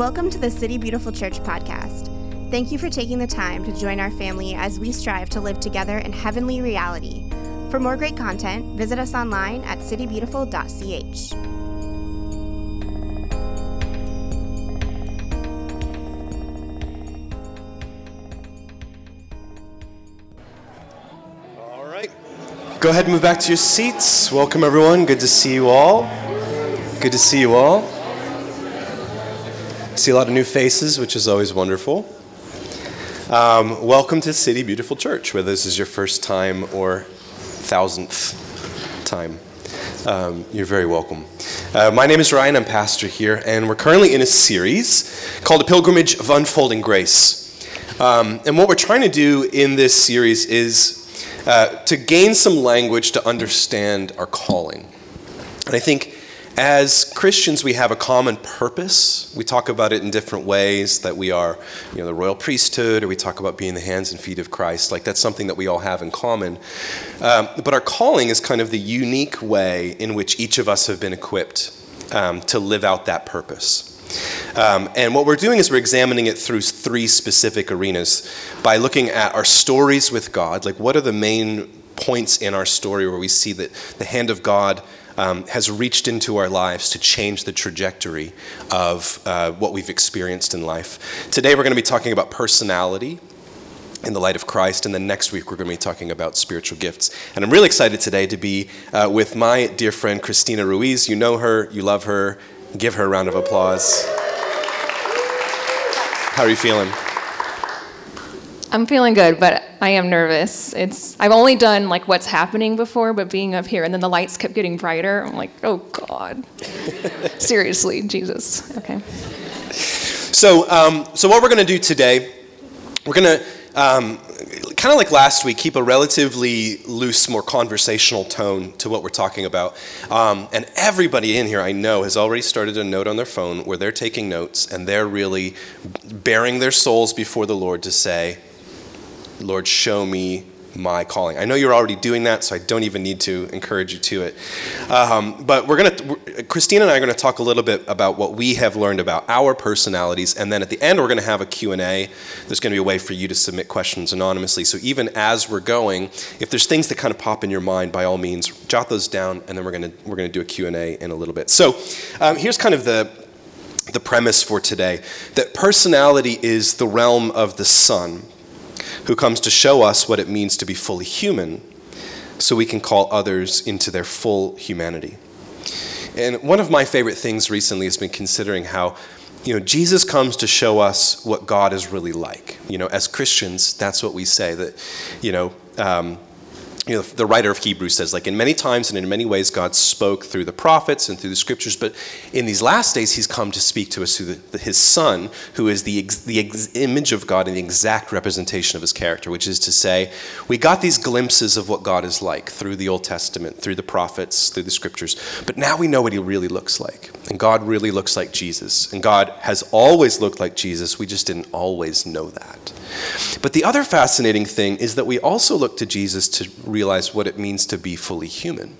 Welcome to the City Beautiful Church podcast. Thank you for taking the time to join our family as we strive to live together in heavenly reality. For more great content, visit us online at citybeautiful.ch. All right. Go ahead and move back to your seats. Welcome, everyone. Good to see you all. Good to see you all. See a lot of new faces, which is always wonderful. Um, welcome to City Beautiful Church, whether this is your first time or thousandth time. Um, you're very welcome. Uh, my name is Ryan, I'm pastor here, and we're currently in a series called A Pilgrimage of Unfolding Grace. Um, and what we're trying to do in this series is uh, to gain some language to understand our calling. And I think as Christians, we have a common purpose. We talk about it in different ways that we are, you know, the royal priesthood, or we talk about being the hands and feet of Christ. Like that's something that we all have in common. Um, but our calling is kind of the unique way in which each of us have been equipped um, to live out that purpose. Um, and what we're doing is we're examining it through three specific arenas by looking at our stories with God, like what are the main points in our story where we see that the hand of God um, has reached into our lives to change the trajectory of uh, what we've experienced in life. Today we're going to be talking about personality in the light of Christ, and then next week we're going to be talking about spiritual gifts. And I'm really excited today to be uh, with my dear friend Christina Ruiz. You know her, you love her. Give her a round of applause. How are you feeling? I'm feeling good, but I am nervous. It's I've only done like what's happening before, but being up here and then the lights kept getting brighter. I'm like, oh God, seriously, Jesus. Okay. So, um, so what we're going to do today, we're going to um, kind of like last week, keep a relatively loose, more conversational tone to what we're talking about. Um, and everybody in here I know has already started a note on their phone where they're taking notes and they're really baring their souls before the Lord to say, Lord, show me my calling. I know you're already doing that, so I don't even need to encourage you to it. Um, but we're going to, Christina and I are going to talk a little bit about what we have learned about our personalities, and then at the end we're going to have a Q&A. There's going to be a way for you to submit questions anonymously. So even as we're going, if there's things that kind of pop in your mind, by all means, jot those down, and then we're going to we're going to do a Q&A in a little bit. So um, here's kind of the the premise for today that personality is the realm of the Son who comes to show us what it means to be fully human so we can call others into their full humanity. And one of my favorite things recently has been considering how you know Jesus comes to show us what God is really like. You know, as Christians, that's what we say that you know um, you know, the writer of Hebrews says, like, in many times and in many ways, God spoke through the prophets and through the scriptures, but in these last days, He's come to speak to us through the, the, His Son, who is the, ex, the ex, image of God and the exact representation of His character, which is to say, we got these glimpses of what God is like through the Old Testament, through the prophets, through the scriptures, but now we know what He really looks like. And God really looks like Jesus. And God has always looked like Jesus, we just didn't always know that. But the other fascinating thing is that we also look to Jesus to realize what it means to be fully human.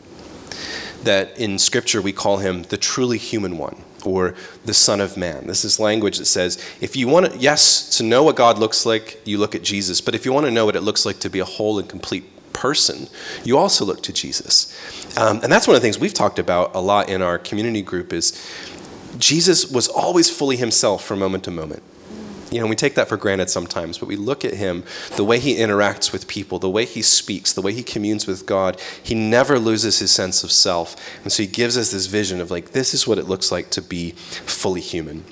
That in Scripture we call him the truly human one or the Son of Man. This is language that says if you want to, yes, to know what God looks like, you look at Jesus. But if you want to know what it looks like to be a whole and complete person, you also look to Jesus. Um, and that's one of the things we've talked about a lot in our community group is Jesus was always fully himself from moment to moment. You know, we take that for granted sometimes, but we look at him, the way he interacts with people, the way he speaks, the way he communes with God, he never loses his sense of self. And so he gives us this vision of like, this is what it looks like to be fully human.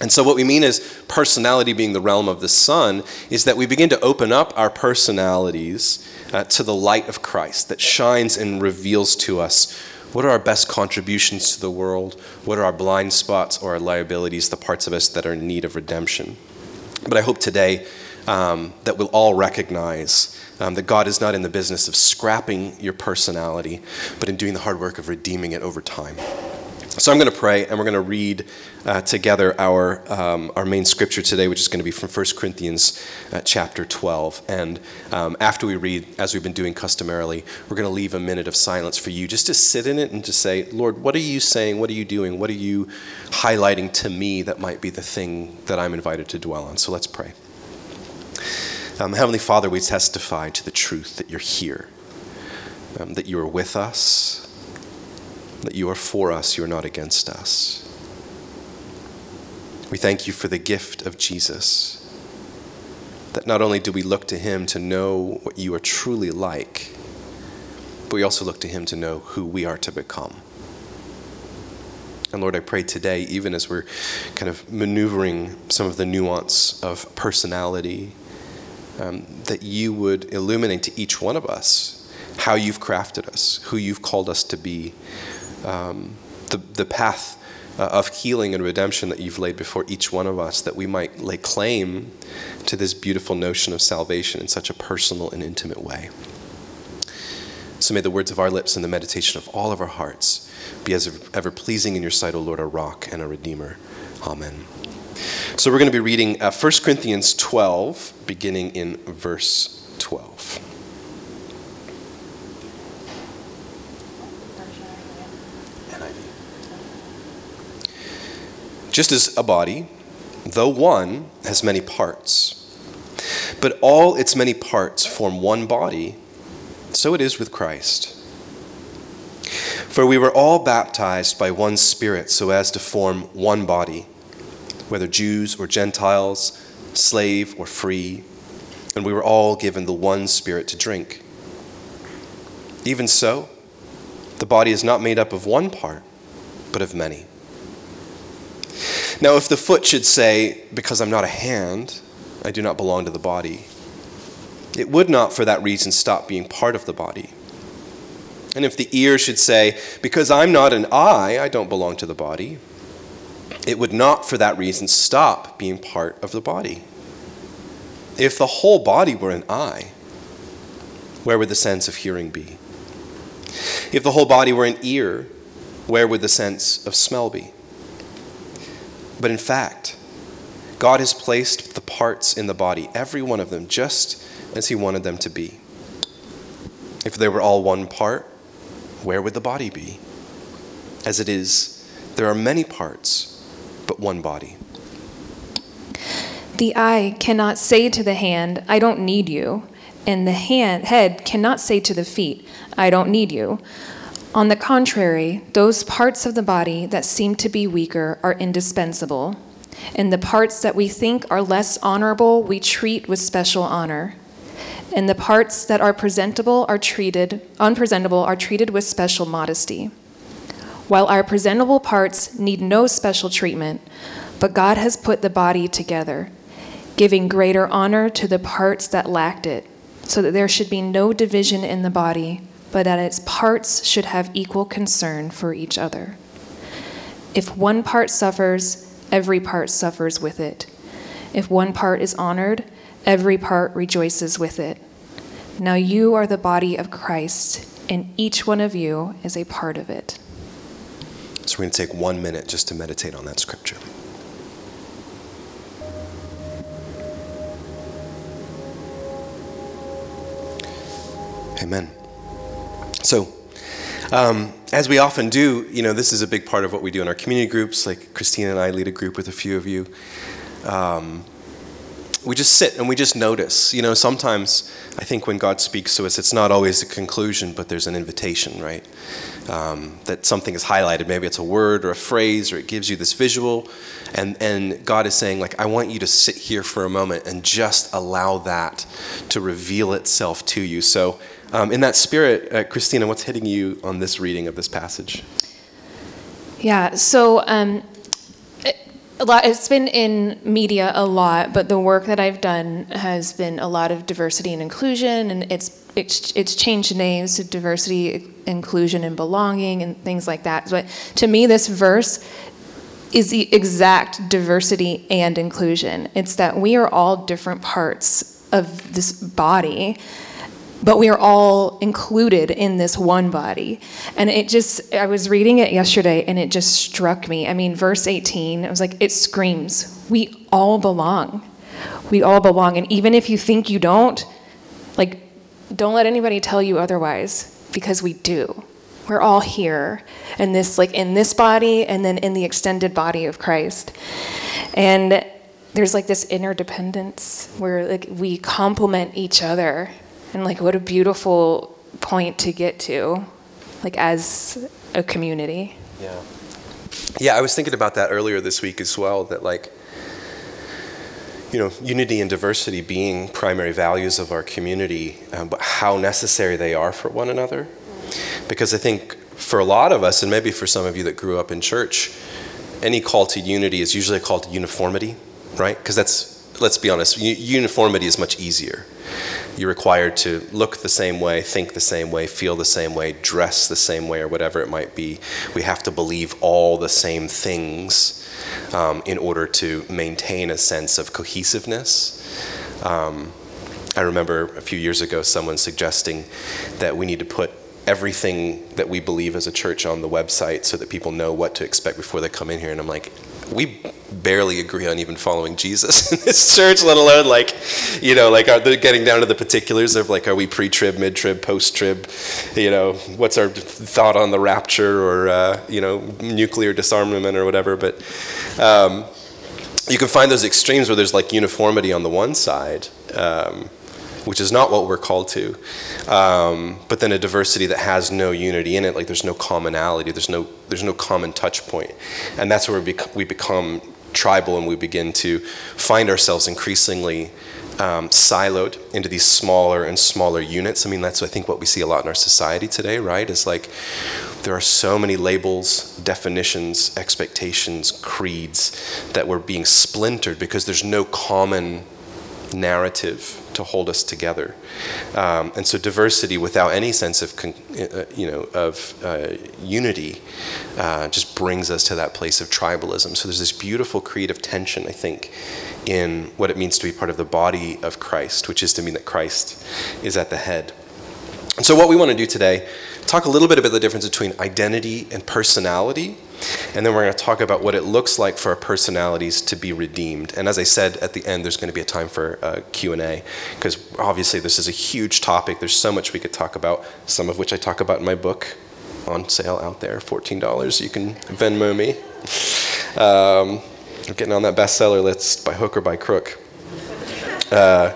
And so, what we mean is personality being the realm of the Son is that we begin to open up our personalities uh, to the light of Christ that shines and reveals to us what are our best contributions to the world? What are our blind spots or our liabilities, the parts of us that are in need of redemption? But I hope today um, that we'll all recognize um, that God is not in the business of scrapping your personality, but in doing the hard work of redeeming it over time. So I'm going to pray, and we're going to read uh, together our, um, our main scripture today, which is going to be from 1 Corinthians uh, chapter 12. And um, after we read, as we've been doing customarily, we're going to leave a minute of silence for you just to sit in it and to say, Lord, what are you saying? What are you doing? What are you highlighting to me that might be the thing that I'm invited to dwell on? So let's pray. Um, Heavenly Father, we testify to the truth that you're here, um, that you are with us that you are for us, you are not against us. We thank you for the gift of Jesus. That not only do we look to him to know what you are truly like, but we also look to him to know who we are to become. And Lord, I pray today, even as we're kind of maneuvering some of the nuance of personality, um, that you would illuminate to each one of us how you've crafted us, who you've called us to be, um, the, the path uh, of healing and redemption that you've laid before each one of us, that we might lay claim to this beautiful notion of salvation in such a personal and intimate way. So may the words of our lips and the meditation of all of our hearts be as ever pleasing in your sight, O Lord, our rock and our redeemer. Amen. So we're going to be reading uh, 1 Corinthians 12, beginning in verse 12. Just as a body, though one, has many parts, but all its many parts form one body, so it is with Christ. For we were all baptized by one Spirit so as to form one body, whether Jews or Gentiles, slave or free, and we were all given the one Spirit to drink. Even so, the body is not made up of one part, but of many. Now, if the foot should say, Because I'm not a hand, I do not belong to the body, it would not for that reason stop being part of the body. And if the ear should say, Because I'm not an eye, I don't belong to the body, it would not for that reason stop being part of the body. If the whole body were an eye, where would the sense of hearing be? If the whole body were an ear, where would the sense of smell be? But in fact, God has placed the parts in the body, every one of them, just as He wanted them to be. If they were all one part, where would the body be? As it is, there are many parts, but one body. The eye cannot say to the hand, I don't need you, and the hand, head cannot say to the feet, I don't need you. On the contrary, those parts of the body that seem to be weaker are indispensable, and the parts that we think are less honorable we treat with special honor. And the parts that are presentable are treated unpresentable are treated with special modesty. While our presentable parts need no special treatment, but God has put the body together, giving greater honor to the parts that lacked it, so that there should be no division in the body but that its parts should have equal concern for each other. If one part suffers, every part suffers with it. If one part is honored, every part rejoices with it. Now you are the body of Christ, and each one of you is a part of it. So we're going to take one minute just to meditate on that scripture. Amen. So, um, as we often do, you know, this is a big part of what we do in our community groups. Like Christina and I lead a group with a few of you. Um, we just sit and we just notice. You know, sometimes I think when God speaks to us, it's not always a conclusion, but there's an invitation, right? Um, that something is highlighted. Maybe it's a word or a phrase, or it gives you this visual, and and God is saying, like, I want you to sit here for a moment and just allow that to reveal itself to you. So um, in that spirit, uh, Christina, what's hitting you on this reading of this passage? Yeah, so um, it, a lot, it's been in media a lot, but the work that I've done has been a lot of diversity and inclusion, and it's it's, it's changed names to diversity, inclusion, and belonging, and things like that. But to me, this verse is the exact diversity and inclusion. It's that we are all different parts of this body but we are all included in this one body. And it just, I was reading it yesterday and it just struck me. I mean, verse 18, I was like, it screams, we all belong. We all belong. And even if you think you don't, like, don't let anybody tell you otherwise, because we do. We're all here in this, like, in this body and then in the extended body of Christ. And there's like this interdependence where like we complement each other and like what a beautiful point to get to like as a community. Yeah. Yeah i was thinking about that earlier this week as well that like you know unity and diversity being primary values of our community um, but how necessary they are for one another. Because i think for a lot of us and maybe for some of you that grew up in church any call to unity is usually a call to uniformity right? Because that's let's be honest uniformity is much easier you're required to look the same way, think the same way, feel the same way, dress the same way, or whatever it might be. We have to believe all the same things um, in order to maintain a sense of cohesiveness. Um, I remember a few years ago someone suggesting that we need to put everything that we believe as a church on the website so that people know what to expect before they come in here. And I'm like, we barely agree on even following Jesus in this church, let alone like, you know, like are they getting down to the particulars of like, are we pre-trib, mid-trib, post-trib? You know, what's our thought on the rapture or uh, you know nuclear disarmament or whatever? But um, you can find those extremes where there's like uniformity on the one side. Um, which is not what we're called to. Um, but then a diversity that has no unity in it, like there's no commonality, there's no there's no common touch point, and that's where we, bec- we become tribal and we begin to find ourselves increasingly um, siloed into these smaller and smaller units. I mean, that's I think what we see a lot in our society today, right? Is like there are so many labels, definitions, expectations, creeds that we're being splintered because there's no common narrative to hold us together. Um, and so diversity without any sense of, con- uh, you know, of uh, unity uh, just brings us to that place of tribalism. So there's this beautiful creative tension, I think, in what it means to be part of the body of Christ, which is to mean that Christ is at the head. And so what we want to do today, talk a little bit about the difference between identity and personality and then we're going to talk about what it looks like for our personalities to be redeemed. And as I said at the end, there's going to be a time for uh, Q&A because obviously this is a huge topic. There's so much we could talk about, some of which I talk about in my book on sale out there, $14. You can Venmo me. Um, I'm getting on that bestseller list by hook or by crook. Uh,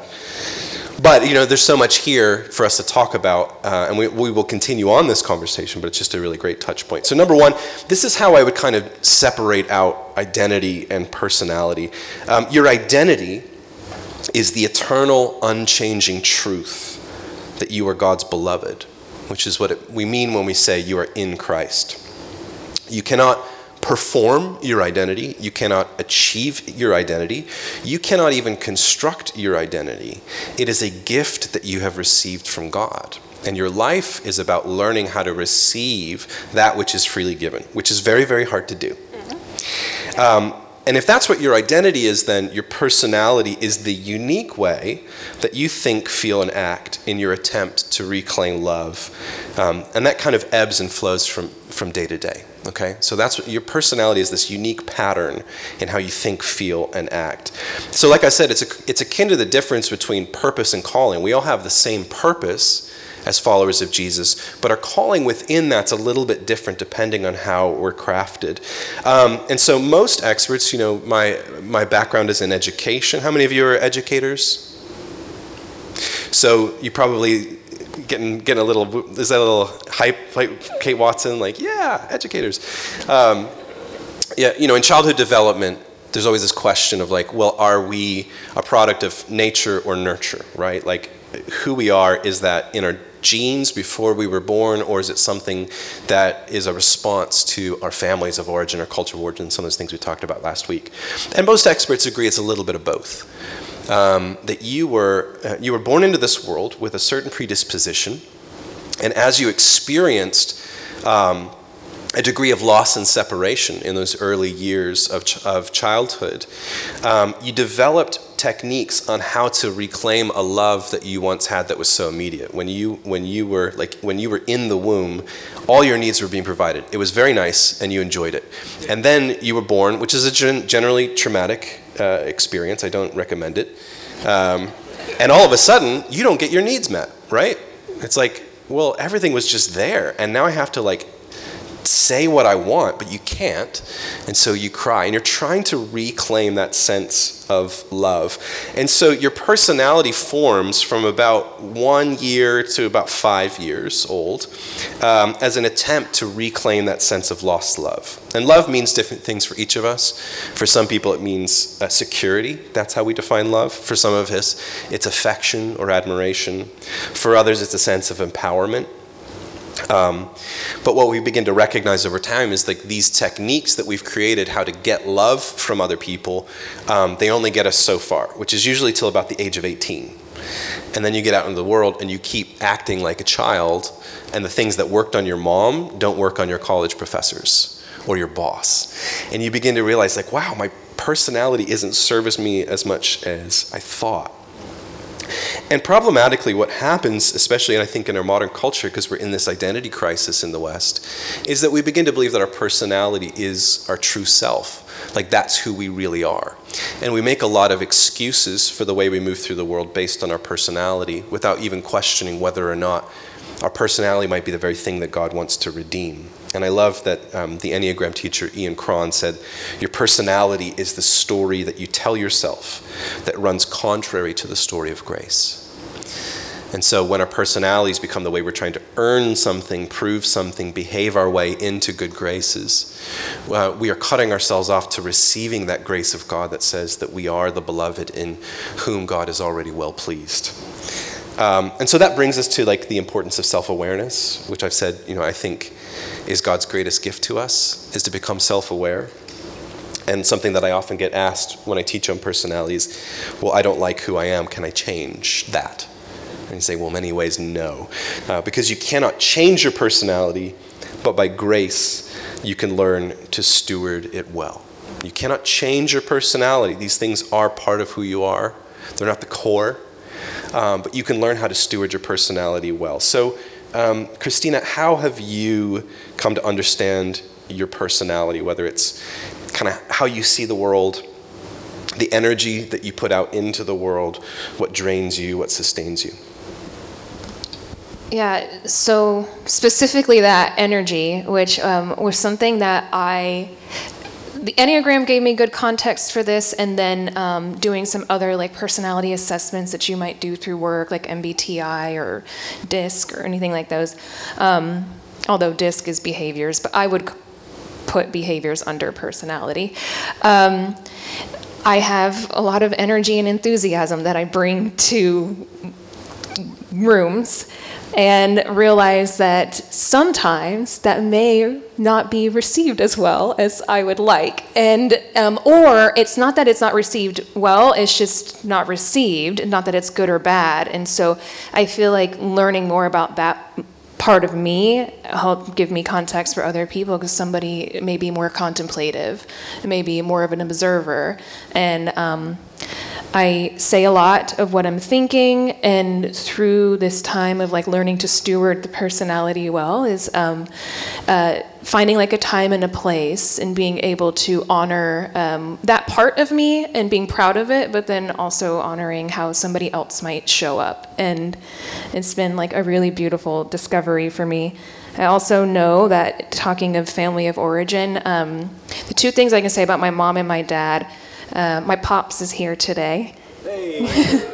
but you know, there's so much here for us to talk about, uh, and we, we will continue on this conversation. But it's just a really great touch point. So number one, this is how I would kind of separate out identity and personality. Um, your identity is the eternal, unchanging truth that you are God's beloved, which is what it, we mean when we say you are in Christ. You cannot perform your identity. You cannot achieve your identity. You cannot even construct your identity. It is a gift that you have received from God. And your life is about learning how to receive that which is freely given, which is very, very hard to do. Mm-hmm. Um, and if that's what your identity is, then your personality is the unique way that you think, feel, and act in your attempt to reclaim love. Um, and that kind of ebbs and flows from, from day to day. Okay, so that's what your personality is this unique pattern in how you think, feel, and act. So, like I said, it's, a, it's akin to the difference between purpose and calling. We all have the same purpose as followers of Jesus, but our calling within that's a little bit different depending on how we're crafted. Um, and so, most experts, you know, my, my background is in education. How many of you are educators? So, you probably getting getting a little is that a little hype like Kate Watson like yeah educators um, yeah you know in childhood development there's always this question of like well are we a product of nature or nurture right? Like who we are is that in our genes before we were born or is it something that is a response to our families of origin or culture of origin some of those things we talked about last week. And most experts agree it's a little bit of both. Um, that you were, uh, you were born into this world with a certain predisposition, and as you experienced um, a degree of loss and separation in those early years of, ch- of childhood, um, you developed techniques on how to reclaim a love that you once had that was so immediate. When you when you were like when you were in the womb, all your needs were being provided. It was very nice, and you enjoyed it. And then you were born, which is a gen- generally traumatic uh, experience. I don't recommend it. Um, and all of a sudden, you don't get your needs met, right? It's like, well, everything was just there, and now I have to like say what I want, but you can't. And so you cry. And you're trying to reclaim that sense of love. And so your personality forms from about one year to about five years old um, as an attempt to reclaim that sense of lost love. And love means different things for each of us. For some people, it means uh, security. That's how we define love. For some of us, it's affection or admiration. For others, it's a sense of empowerment. Um, but what we begin to recognize over time is like these techniques that we've created, how to get love from other people, um, they only get us so far, which is usually till about the age of 18. And then you get out into the world and you keep acting like a child, and the things that worked on your mom don't work on your college professors or your boss. And you begin to realize, like, wow, my personality isn't serving me as much as I thought. And problematically, what happens, especially and I think in our modern culture, because we're in this identity crisis in the West, is that we begin to believe that our personality is our true self. Like that's who we really are. And we make a lot of excuses for the way we move through the world based on our personality without even questioning whether or not our personality might be the very thing that God wants to redeem. And I love that um, the Enneagram teacher Ian Cron said, Your personality is the story that you tell yourself that runs contrary to the story of grace. And so when our personalities become the way we're trying to earn something, prove something, behave our way into good graces, uh, we are cutting ourselves off to receiving that grace of God that says that we are the beloved in whom God is already well pleased. Um, and so that brings us to like the importance of self-awareness, which I've said, you know, I think is God's greatest gift to us, is to become self-aware. And something that I often get asked when I teach on personalities, well, I don't like who I am. Can I change that? And you say, well, many ways, no. Uh, because you cannot change your personality, but by grace, you can learn to steward it well. You cannot change your personality. These things are part of who you are, they're not the core. Um, but you can learn how to steward your personality well. So, um, Christina, how have you come to understand your personality, whether it's kind of how you see the world, the energy that you put out into the world, what drains you, what sustains you? Yeah, so specifically that energy, which um, was something that I, the Enneagram gave me good context for this, and then um, doing some other like personality assessments that you might do through work, like MBTI or DISC or anything like those. Um, although DISC is behaviors, but I would put behaviors under personality. Um, I have a lot of energy and enthusiasm that I bring to rooms and realize that sometimes that may not be received as well as I would like. And, um, or it's not that it's not received well, it's just not received, not that it's good or bad. And so I feel like learning more about that part of me help give me context for other people because somebody may be more contemplative, maybe more of an observer. And, um, I say a lot of what I'm thinking, and through this time of like learning to steward the personality well, is um, uh, finding like a time and a place and being able to honor um, that part of me and being proud of it, but then also honoring how somebody else might show up. And it's been like a really beautiful discovery for me. I also know that talking of family of origin, um, the two things I can say about my mom and my dad uh, my pops is here today. Hey.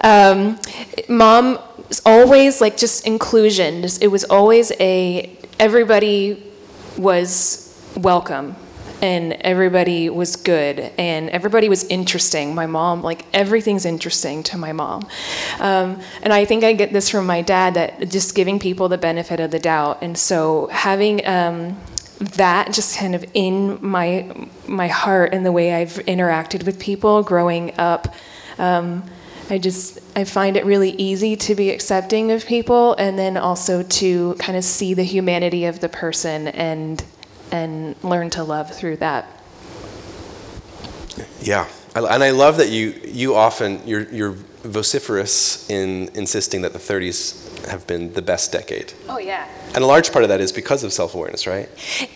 um, mom was always like just inclusion. It was always a everybody was welcome and everybody was good and everybody was interesting my mom like everything's interesting to my mom um, and i think i get this from my dad that just giving people the benefit of the doubt and so having um, that just kind of in my my heart and the way I've interacted with people growing up. Um, I just I find it really easy to be accepting of people and then also to kind of see the humanity of the person and and learn to love through that. Yeah, and I love that you you often you're you're vociferous in insisting that the 30s have been the best decade. Oh, yeah. And a large part of that is because of self-awareness, right?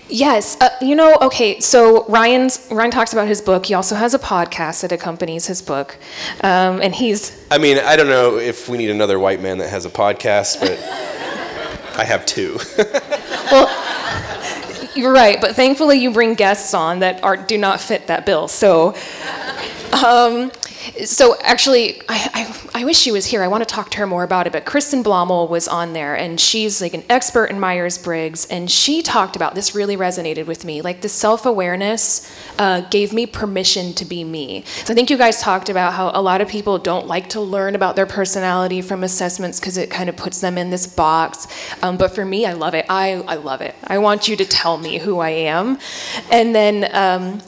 Yes, uh, you know, okay. So Ryan's Ryan talks about his book. He also has a podcast that accompanies his book, um, and he's I mean, I don't know if we need another white man that has a podcast, but I have two. well. You're right, but thankfully you bring guests on that are do not fit that bill. So, um, so actually, I, I, I, wish she was here. I want to talk to her more about it. But Kristen Blommel was on there, and she's like an expert in Myers Briggs, and she talked about this. Really resonated with me. Like the self awareness uh, gave me permission to be me. So I think you guys talked about how a lot of people don't like to learn about their personality from assessments because it kind of puts them in this box. Um, but for me, I love it. I I love it. I want you to tell me who I am, and then. Um,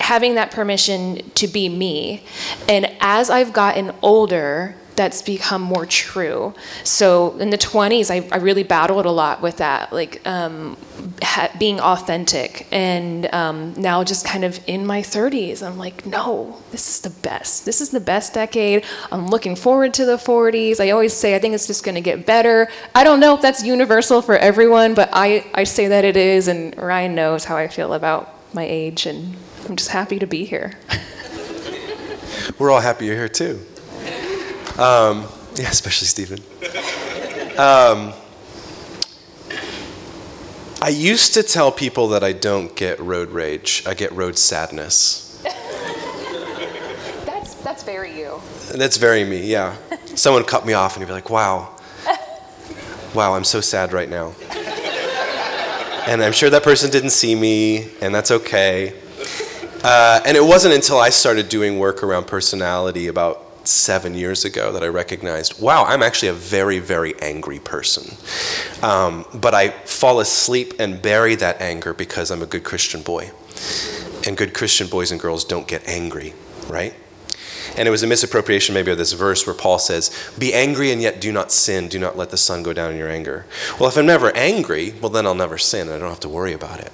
having that permission to be me. And as I've gotten older, that's become more true. So in the 20s, I, I really battled a lot with that, like um, ha- being authentic. And um, now, just kind of in my 30s, I'm like, no, this is the best. This is the best decade. I'm looking forward to the 40s. I always say, I think it's just going to get better. I don't know if that's universal for everyone, but I, I say that it is. And Ryan knows how I feel about my age and I'm just happy to be here. We're all happy you're here too. Um, yeah, especially Stephen. Um, I used to tell people that I don't get road rage, I get road sadness. that's, that's very you. That's very me, yeah. Someone cut me off and you'd be like, wow, wow, I'm so sad right now. And I'm sure that person didn't see me, and that's okay. Uh, and it wasn't until I started doing work around personality about seven years ago that I recognized, wow, I'm actually a very, very angry person. Um, but I fall asleep and bury that anger because I'm a good Christian boy. And good Christian boys and girls don't get angry, right? And it was a misappropriation, maybe, of this verse where Paul says, Be angry and yet do not sin. Do not let the sun go down in your anger. Well, if I'm never angry, well, then I'll never sin. And I don't have to worry about it.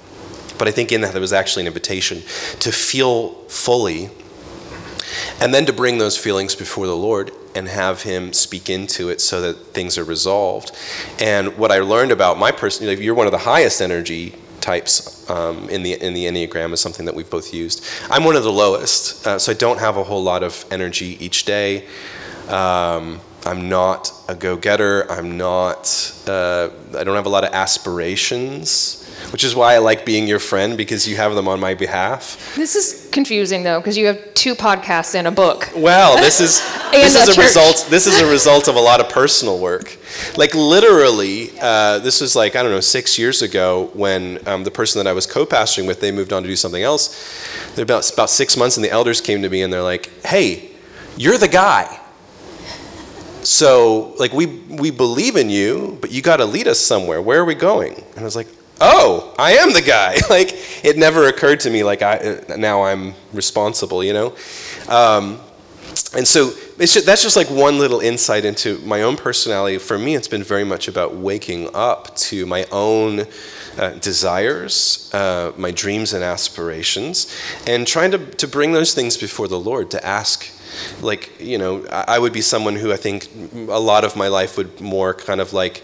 But I think in that there was actually an invitation to feel fully and then to bring those feelings before the Lord and have Him speak into it so that things are resolved. And what I learned about my person, you're one of the highest energy types um, in the in the enneagram is something that we've both used. I'm one of the lowest, uh, so I don't have a whole lot of energy each day. Um, I'm not a go-getter. I'm not. Uh, I don't have a lot of aspirations which is why I like being your friend because you have them on my behalf. This is confusing though because you have two podcasts and a book. Well, this is this is a, a result. This is a result of a lot of personal work. Like literally, uh, this was like I don't know six years ago when um, the person that I was co-pastoring with they moved on to do something else. They're about about six months, and the elders came to me and they're like, "Hey, you're the guy." So, like, we, we believe in you, but you got to lead us somewhere. Where are we going? And I was like, oh, I am the guy. like it never occurred to me like I now I'm responsible, you know. Um, and so just, that's just like one little insight into my own personality. For me, it's been very much about waking up to my own uh, desires, uh, my dreams and aspirations, and trying to, to bring those things before the Lord to ask. Like, you know, I would be someone who I think a lot of my life would more kind of like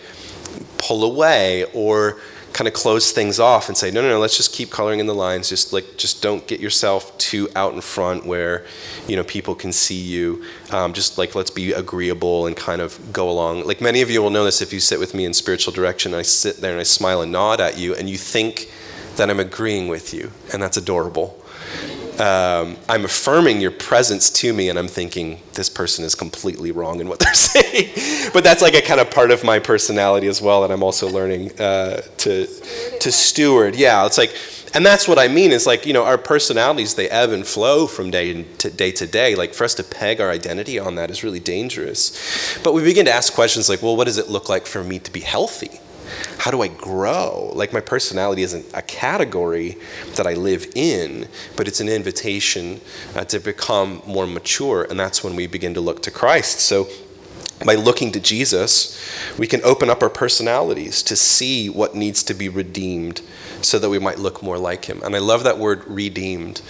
pull away or kind of close things off and say, no, no, no, let's just keep coloring in the lines. Just like, just don't get yourself too out in front where, you know, people can see you. Um, just like, let's be agreeable and kind of go along. Like many of you will know this if you sit with me in spiritual direction. I sit there and I smile and nod at you, and you think that I'm agreeing with you, and that's adorable um, I'm affirming your presence to me, and I'm thinking this person is completely wrong in what they're saying. but that's like a kind of part of my personality as well and I'm also learning uh, to to steward. Yeah, it's like, and that's what I mean is like you know our personalities they ebb and flow from day to day to day. Like for us to peg our identity on that is really dangerous. But we begin to ask questions like, well, what does it look like for me to be healthy? How do I grow? Like my personality isn't a category that I live in, but it's an invitation uh, to become more mature, and that's when we begin to look to Christ. So by looking to Jesus, we can open up our personalities to see what needs to be redeemed, so that we might look more like him. And I love that word redeemed.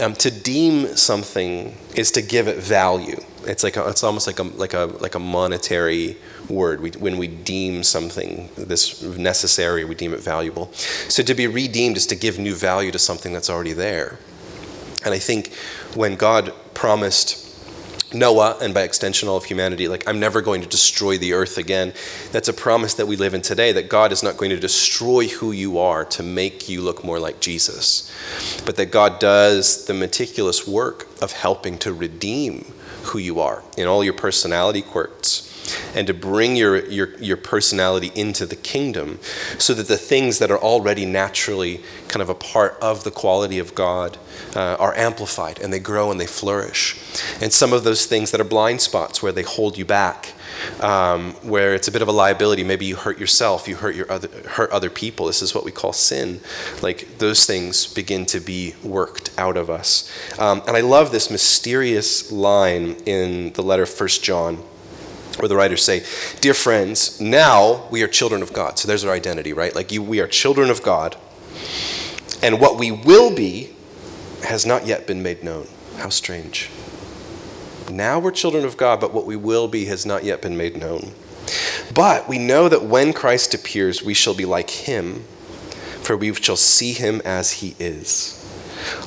Um, to deem something is to give it value. It's like a, it's almost like a like a like a monetary word. We, when we deem something this necessary, we deem it valuable. So to be redeemed is to give new value to something that's already there. And I think when God promised Noah, and by extension all of humanity, like, I'm never going to destroy the earth again. That's a promise that we live in today that God is not going to destroy who you are to make you look more like Jesus, but that God does the meticulous work of helping to redeem who you are in all your personality quirks and to bring your, your, your personality into the kingdom so that the things that are already naturally kind of a part of the quality of God uh, are amplified and they grow and they flourish. And some of those things that are blind spots where they hold you back. Um, where it's a bit of a liability. Maybe you hurt yourself, you hurt your other, hurt other people. This is what we call sin. Like those things begin to be worked out of us. Um, and I love this mysterious line in the letter First John where the writers say, Dear friends, now we are children of God. So there's our identity, right? Like you, we are children of God. And what we will be has not yet been made known. How strange. Now we're children of God, but what we will be has not yet been made known. But we know that when Christ appears, we shall be like him, for we shall see him as he is.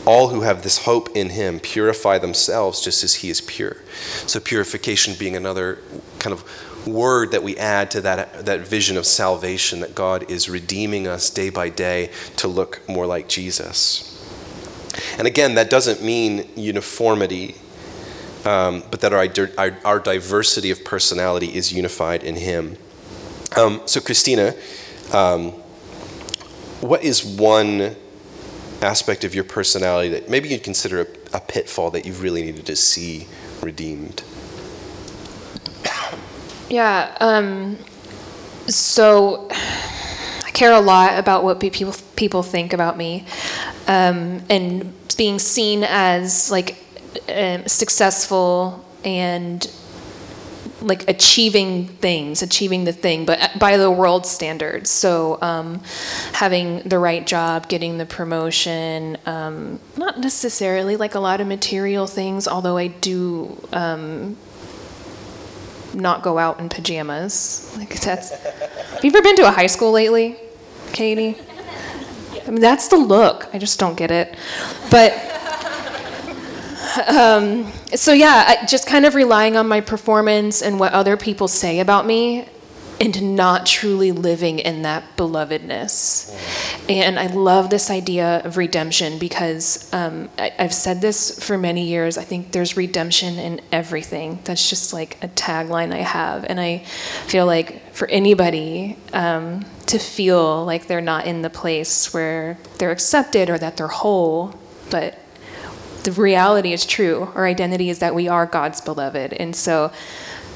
All who have this hope in him purify themselves just as he is pure. So, purification being another kind of word that we add to that, that vision of salvation that God is redeeming us day by day to look more like Jesus. And again, that doesn't mean uniformity, um, but that our, our, our, diversity of personality is unified in Him. Um, so, Christina, um, what is one aspect of your personality that maybe you'd consider a, a pitfall that you really needed to see redeemed? Yeah. Um, so I care a lot about what people people think about me, um, and being seen as like um, successful and like achieving things, achieving the thing, but by the world standards. So um, having the right job, getting the promotion, um, not necessarily like a lot of material things, although I do um, not go out in pajamas. Like that's. Have you ever been to a high school lately, Katie? I mean, that's the look. I just don't get it, but um, so yeah, I, just kind of relying on my performance and what other people say about me and not truly living in that belovedness. And I love this idea of redemption because um, I, have said this for many years. I think there's redemption in everything. That's just like a tagline I have. And I feel like for anybody um, to feel like they're not in the place where they're accepted or that they're whole, but the reality is true. Our identity is that we are God's beloved. And so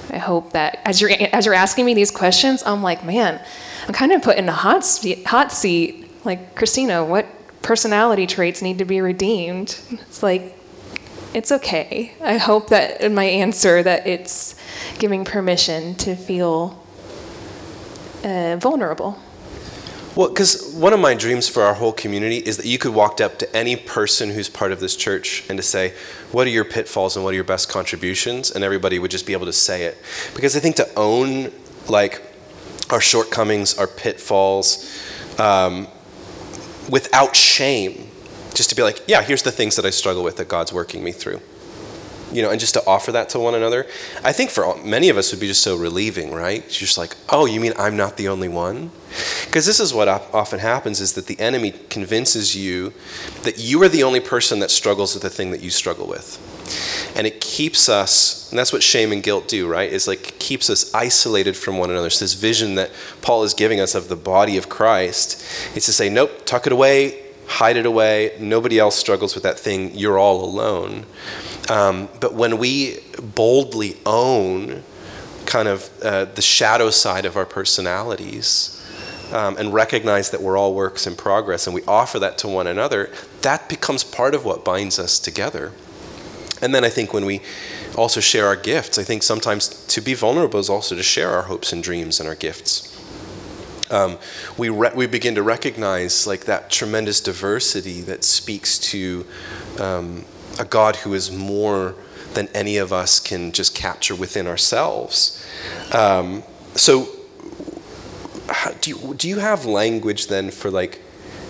I hope that as you're as you're asking me these questions, I'm like, man, I'm kind of put in a hot seat, hot seat. Like, Christina, what personality traits need to be redeemed? It's like it's okay. I hope that in my answer that it's giving permission to feel uh, vulnerable. Well, because one of my dreams for our whole community is that you could walk up to any person who's part of this church and to say, What are your pitfalls and what are your best contributions? And everybody would just be able to say it. Because I think to own, like, our shortcomings, our pitfalls, um, without shame, just to be like, Yeah, here's the things that I struggle with that God's working me through you know, and just to offer that to one another, I think for many of us would be just so relieving, right? It's just like, oh, you mean I'm not the only one? Because this is what often happens is that the enemy convinces you that you are the only person that struggles with the thing that you struggle with. And it keeps us, and that's what shame and guilt do, right? Is like keeps us isolated from one another. So this vision that Paul is giving us of the body of Christ is to say, nope, tuck it away, hide it away. Nobody else struggles with that thing. You're all alone. Um, but when we boldly own kind of uh, the shadow side of our personalities um, and recognize that we're all works in progress and we offer that to one another, that becomes part of what binds us together. And then I think when we also share our gifts, I think sometimes to be vulnerable is also to share our hopes and dreams and our gifts. Um, we, re- we begin to recognize like that tremendous diversity that speaks to um, a God who is more than any of us can just capture within ourselves. Um, so, do you, do you have language then for like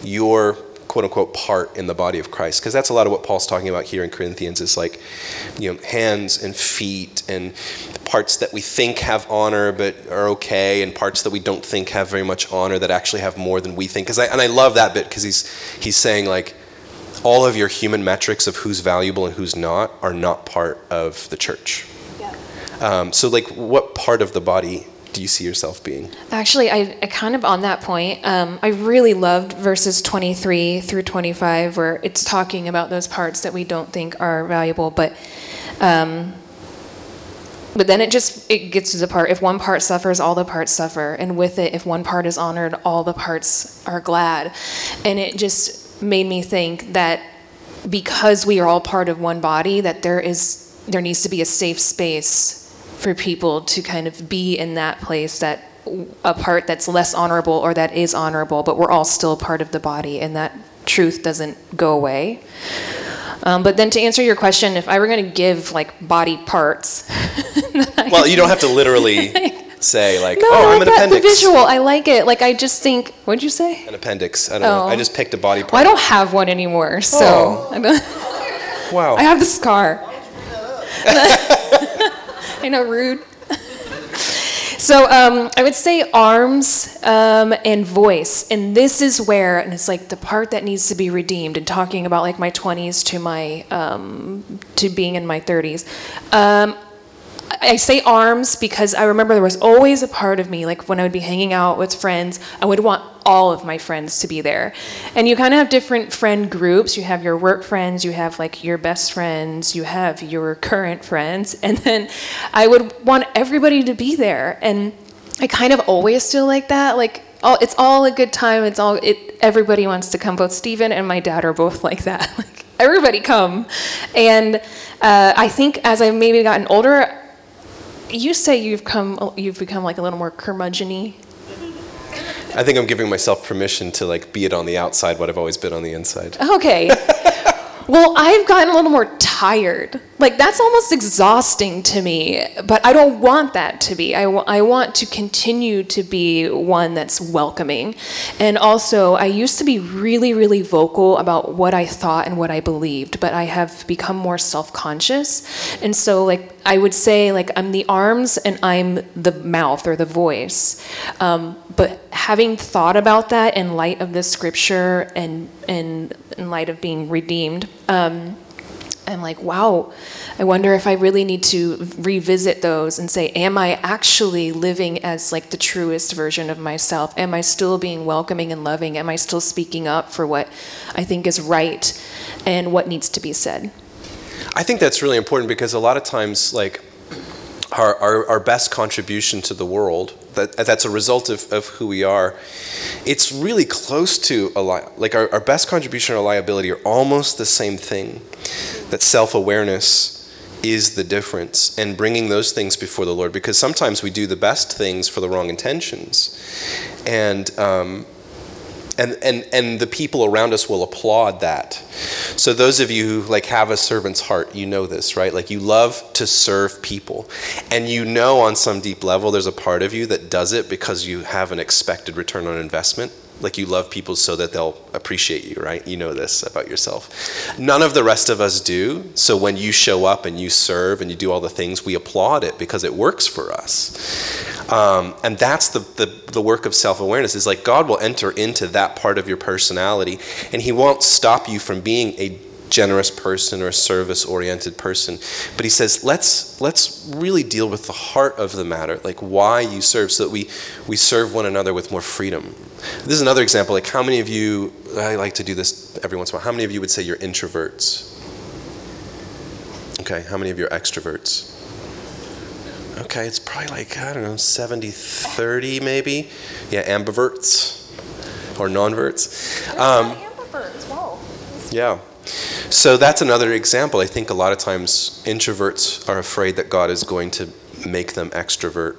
your quote unquote part in the body of Christ? Because that's a lot of what Paul's talking about here in Corinthians is like, you know, hands and feet and parts that we think have honor but are okay, and parts that we don't think have very much honor that actually have more than we think. Because I, and I love that bit because he's he's saying like all of your human metrics of who's valuable and who's not are not part of the church. Yeah. Um, so like, what part of the body do you see yourself being? Actually, I, I kind of on that point, um, I really loved verses 23 through 25, where it's talking about those parts that we don't think are valuable, but. Um, but then it just it gets to the part if one part suffers all the parts suffer and with it if one part is honored all the parts are glad and it just made me think that because we are all part of one body that there is there needs to be a safe space for people to kind of be in that place that a part that's less honorable or that is honorable but we're all still part of the body and that truth doesn't go away um, but then to answer your question, if I were going to give like body parts, well, you don't have to literally say like, no, "Oh, I'm like an appendix." The visual, I like it. Like I just think, what'd you say? An appendix. I don't know. Oh. I just picked a body part. Well, I don't have one anymore, so Oh. I, don't, Wow. I have the scar. I know, rude. So um, I would say arms um, and voice, and this is where, and it's like the part that needs to be redeemed. And talking about like my 20s to my um, to being in my 30s. I say arms because I remember there was always a part of me, like when I would be hanging out with friends, I would want all of my friends to be there. And you kind of have different friend groups. You have your work friends, you have like your best friends, you have your current friends, and then I would want everybody to be there. And I kind of always feel like that. Like, all, it's all a good time. It's all it. Everybody wants to come. Both Steven and my dad are both like that. Like everybody come, and uh, I think as I've maybe gotten older, you say you've come, you've become like a little more curmudgeon-y. I think I'm giving myself permission to like be it on the outside what I've always been on the inside. Okay. well, I've gotten a little more tired. Like that's almost exhausting to me, but I don't want that to be. I, I want to continue to be one that's welcoming. And also, I used to be really, really vocal about what I thought and what I believed, but I have become more self-conscious. And so, like, I would say, like, I'm the arms and I'm the mouth or the voice. Um, but having thought about that in light of the scripture and, and in light of being redeemed, um, I'm like, wow, I wonder if I really need to revisit those and say, am I actually living as like the truest version of myself? Am I still being welcoming and loving? Am I still speaking up for what I think is right and what needs to be said? I think that's really important because a lot of times, like, our, our, our best contribution to the world, that, that's a result of, of who we are, it's really close to a li- like our, our best contribution or liability are almost the same thing. That self awareness is the difference, and bringing those things before the Lord because sometimes we do the best things for the wrong intentions. And, um, and, and, and the people around us will applaud that. So those of you who like have a servant's heart, you know this, right? Like you love to serve people. And you know on some deep level there's a part of you that does it because you have an expected return on investment. Like you love people so that they'll appreciate you, right? You know this about yourself. None of the rest of us do. So when you show up and you serve and you do all the things, we applaud it because it works for us. Um, and that's the, the, the work of self awareness is like God will enter into that part of your personality and He won't stop you from being a generous person or a service oriented person but he says let's let's really deal with the heart of the matter like why you serve so that we we serve one another with more freedom. This is another example like how many of you i like to do this every once in a while how many of you would say you're introverts? Okay how many of you are extroverts? Okay it's probably like i don't know 70 30 maybe? Yeah ambiverts or nonverts? Um, yeah so that's another example. I think a lot of times introverts are afraid that God is going to make them extrovert.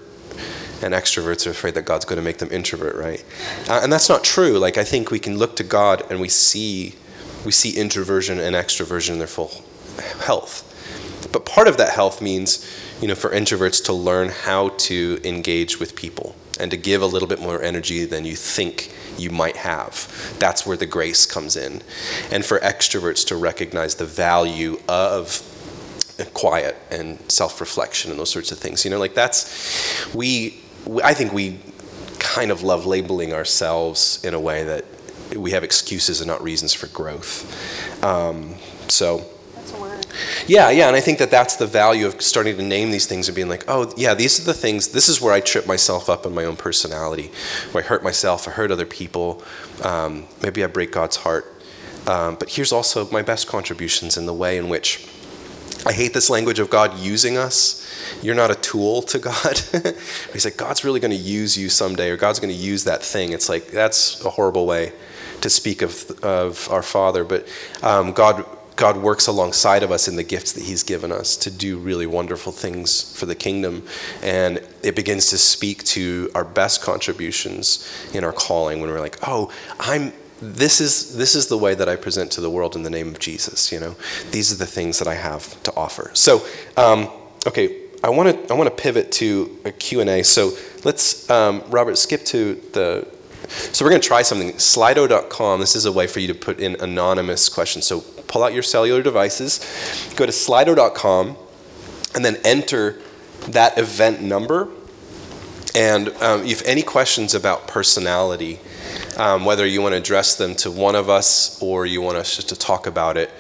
and extroverts are afraid that God's going to make them introvert, right? Uh, and that's not true. Like I think we can look to God and we see we see introversion and extroversion in their full health. But part of that health means, you know, for introverts to learn how to engage with people and to give a little bit more energy than you think you might have. That's where the grace comes in. And for extroverts to recognize the value of quiet and self-reflection and those sorts of things. You know, like that's we, I think we kind of love labeling ourselves in a way that we have excuses and not reasons for growth. Um, so. Yeah, yeah, and I think that that's the value of starting to name these things and being like, oh, yeah, these are the things, this is where I trip myself up in my own personality, where I hurt myself, I hurt other people, um, maybe I break God's heart. Um, but here's also my best contributions in the way in which I hate this language of God using us. You're not a tool to God. He's like, God's really going to use you someday, or God's going to use that thing. It's like, that's a horrible way to speak of, of our Father. But um, God, God works alongside of us in the gifts that He's given us to do really wonderful things for the kingdom. And it begins to speak to our best contributions in our calling when we're like, oh, I'm this is this is the way that I present to the world in the name of Jesus. You know, these are the things that I have to offer. So, um, okay, I want to I want to pivot to a Q and A. So let's um, Robert skip to the. So we're going to try something. Slido.com. This is a way for you to put in anonymous questions. So pull out your cellular devices, go to Slido.com, and then enter that event number. And um, if any questions about personality um, whether you want to address them to one of us or you want us just to talk about it,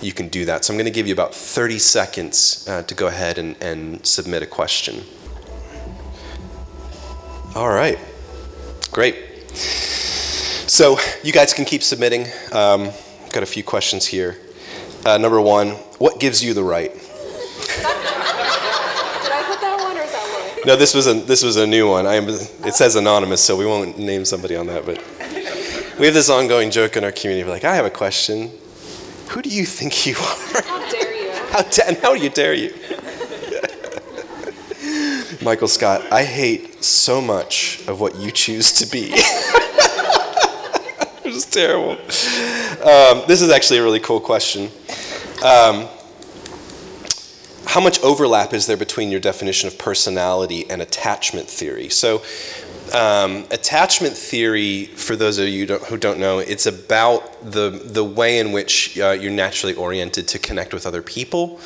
you can do that. So I'm going to give you about 30 seconds uh, to go ahead and, and submit a question. All right, great. So you guys can keep submitting. Um, got a few questions here. Uh, number one, what gives you the right? Did I put that one or is that one? No, this was a this was a new one. I am. It says anonymous, so we won't name somebody on that. But we have this ongoing joke in our community. We're like, I have a question. Who do you think you are? How dare you? How, da- and how do you dare you? Michael Scott, I hate so much of what you choose to be. terrible. Um, this is actually a really cool question. Um, how much overlap is there between your definition of personality and attachment theory? So, um, attachment theory, for those of you don't, who don't know, it's about the, the way in which uh, you're naturally oriented to connect with other people.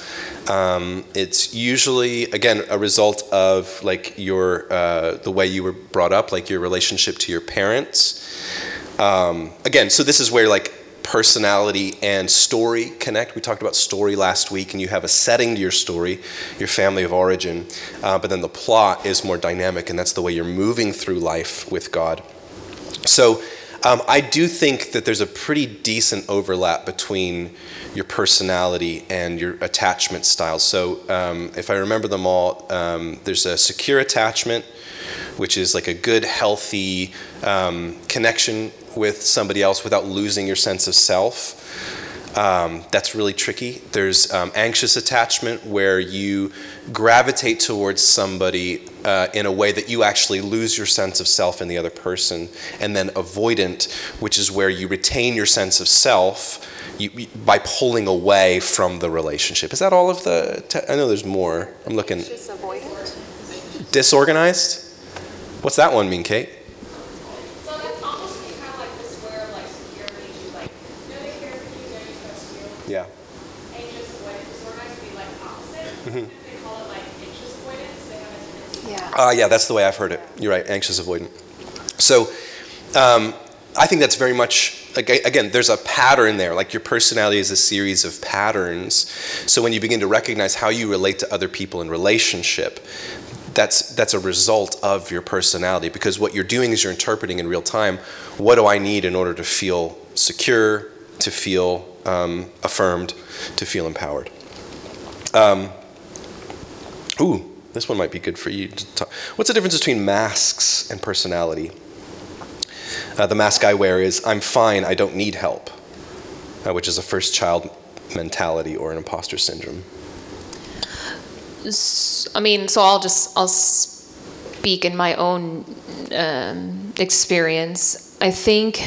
Um, it's usually, again, a result of like your uh, the way you were brought up, like your relationship to your parents. Um, again, so this is where like personality and story connect. We talked about story last week, and you have a setting to your story, your family of origin, uh, but then the plot is more dynamic, and that's the way you're moving through life with God. So um, I do think that there's a pretty decent overlap between your personality and your attachment styles. So um, if I remember them all, um, there's a secure attachment, which is like a good, healthy um, connection with somebody else without losing your sense of self. Um, that's really tricky. There's um, anxious attachment where you gravitate towards somebody uh, in a way that you actually lose your sense of self in the other person. And then avoidant, which is where you retain your sense of self you, by pulling away from the relationship. Is that all of the? Te- I know there's more. I'm looking. Disorganized? What's that one mean, Kate? So that's almost be kind of like this where like security, you like know they care for you, know you trust you. Yeah. Anxious avoidant disorganized would be like opposite. Mm-hmm. If they call it like anxious avoidance, they have a tendency. Yeah. Ah, that's the way I've heard it. You're right, anxious avoidant. So, um, I think that's very much again. There's a pattern there. Like your personality is a series of patterns. So when you begin to recognize how you relate to other people in relationship, that's that's a result of your personality. Because what you're doing is you're interpreting in real time. What do I need in order to feel secure, to feel um, affirmed, to feel empowered? Um, ooh, this one might be good for you. To talk. What's the difference between masks and personality? Uh, the mask I wear is I'm fine, I don't need help, uh, which is a first child mentality or an imposter syndrome. I mean, so I'll just I'll speak in my own um, experience, I think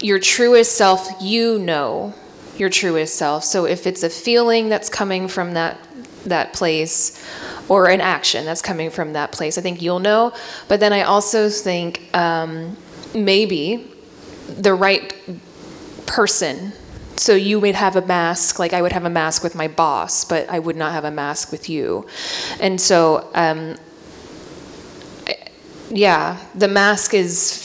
your truest self, you know your truest self. So if it's a feeling that's coming from that that place or an action that's coming from that place, I think you'll know. But then I also think um, maybe the right person. So you would have a mask, like I would have a mask with my boss, but I would not have a mask with you. And so, um, yeah, the mask is.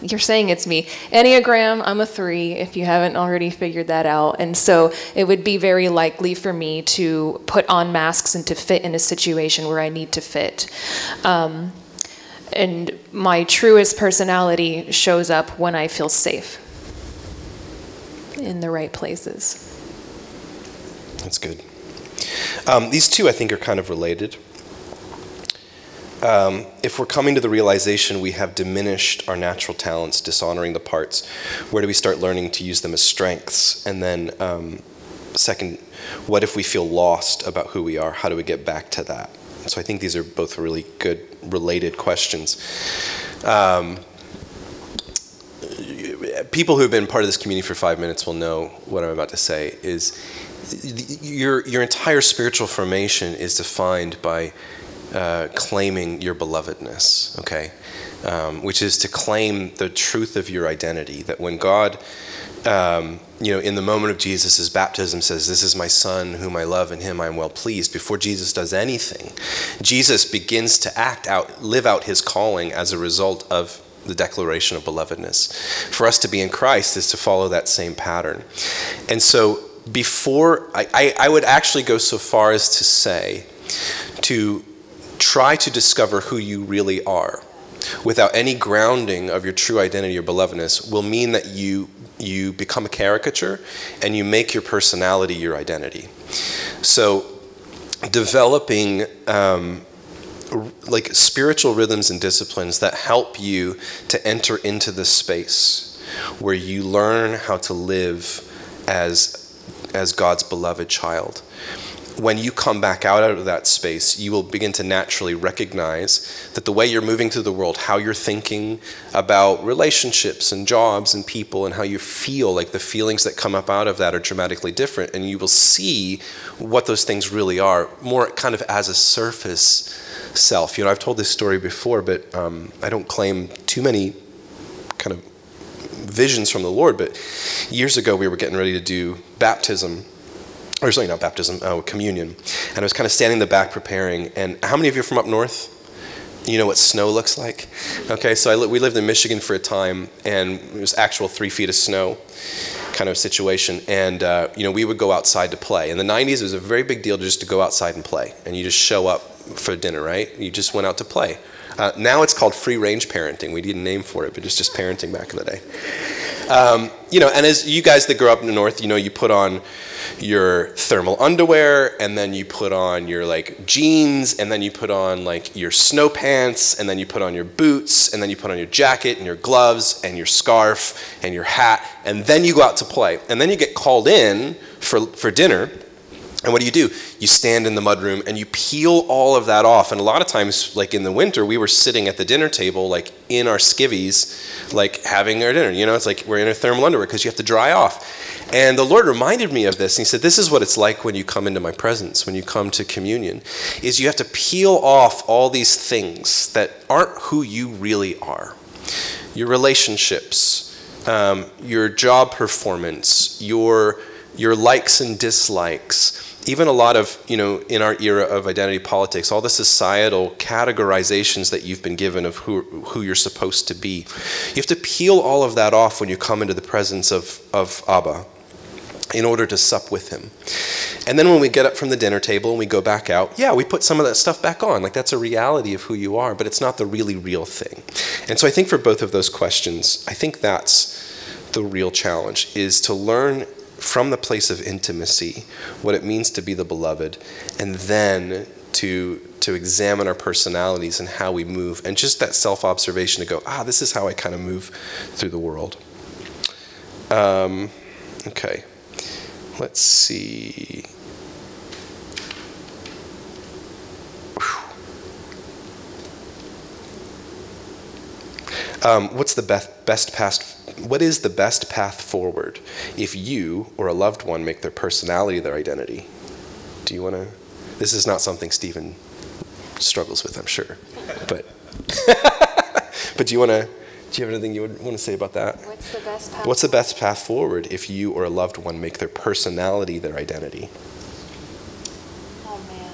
You're saying it's me. Enneagram, I'm a three, if you haven't already figured that out. And so it would be very likely for me to put on masks and to fit in a situation where I need to fit. Um, and my truest personality shows up when I feel safe in the right places. That's good. Um, these two, I think, are kind of related. Um, if we're coming to the realization we have diminished our natural talents, dishonoring the parts, where do we start learning to use them as strengths? And then, um, second, what if we feel lost about who we are? How do we get back to that? So I think these are both really good, related questions. Um, people who have been part of this community for five minutes will know what I'm about to say. Is your your entire spiritual formation is defined by uh, claiming your belovedness, okay? Um, which is to claim the truth of your identity. That when God, um, you know, in the moment of Jesus' baptism says, This is my son whom I love, and him I am well pleased, before Jesus does anything, Jesus begins to act out, live out his calling as a result of the declaration of belovedness. For us to be in Christ is to follow that same pattern. And so, before, I, I, I would actually go so far as to say, to try to discover who you really are without any grounding of your true identity or belovedness will mean that you you become a caricature and you make your personality your identity. So developing um, like spiritual rhythms and disciplines that help you to enter into the space where you learn how to live as as God's beloved child when you come back out of that space, you will begin to naturally recognize that the way you're moving through the world, how you're thinking about relationships and jobs and people, and how you feel, like the feelings that come up out of that are dramatically different. And you will see what those things really are, more kind of as a surface self. You know, I've told this story before, but um, I don't claim too many kind of visions from the Lord. But years ago, we were getting ready to do baptism or sorry, not baptism, uh, communion. And I was kind of standing in the back preparing. And how many of you are from up north? You know what snow looks like? Okay, so li- we lived in Michigan for a time, and it was actual three feet of snow kind of situation. And, uh, you know, we would go outside to play. In the 90s, it was a very big deal just to go outside and play. And you just show up for dinner, right? You just went out to play. Uh, now it's called free range parenting. We need a name for it, but it's just parenting back in the day. Um, you know, and as you guys that grew up in the north, you know, you put on your thermal underwear, and then you put on your like jeans, and then you put on like your snow pants, and then you put on your boots, and then you put on your jacket and your gloves and your scarf and your hat, and then you go out to play, and then you get called in for for dinner and what do you do? You stand in the mudroom and you peel all of that off. And a lot of times, like in the winter, we were sitting at the dinner table, like in our skivvies, like having our dinner. You know, it's like we're in our thermal underwear because you have to dry off. And the Lord reminded me of this. And He said, This is what it's like when you come into my presence, when you come to communion, is you have to peel off all these things that aren't who you really are. Your relationships, um, your job performance, your your likes and dislikes, even a lot of, you know, in our era of identity politics, all the societal categorizations that you've been given of who, who you're supposed to be. You have to peel all of that off when you come into the presence of, of Abba in order to sup with him. And then when we get up from the dinner table and we go back out, yeah, we put some of that stuff back on. Like that's a reality of who you are, but it's not the really real thing. And so I think for both of those questions, I think that's the real challenge is to learn from the place of intimacy what it means to be the beloved, and then to to examine our personalities and how we move, and just that self observation to go, ah, this is how I kind of move through the world. Um, okay, let's see. Um, what's the best, best past? What is the best path forward if you or a loved one make their personality their identity? Do you want to? This is not something Stephen struggles with, I'm sure, but but do you want to? Do you have anything you would want to say about that? What's the best path? What's the best path forward if you or a loved one make their personality their identity? Oh, man.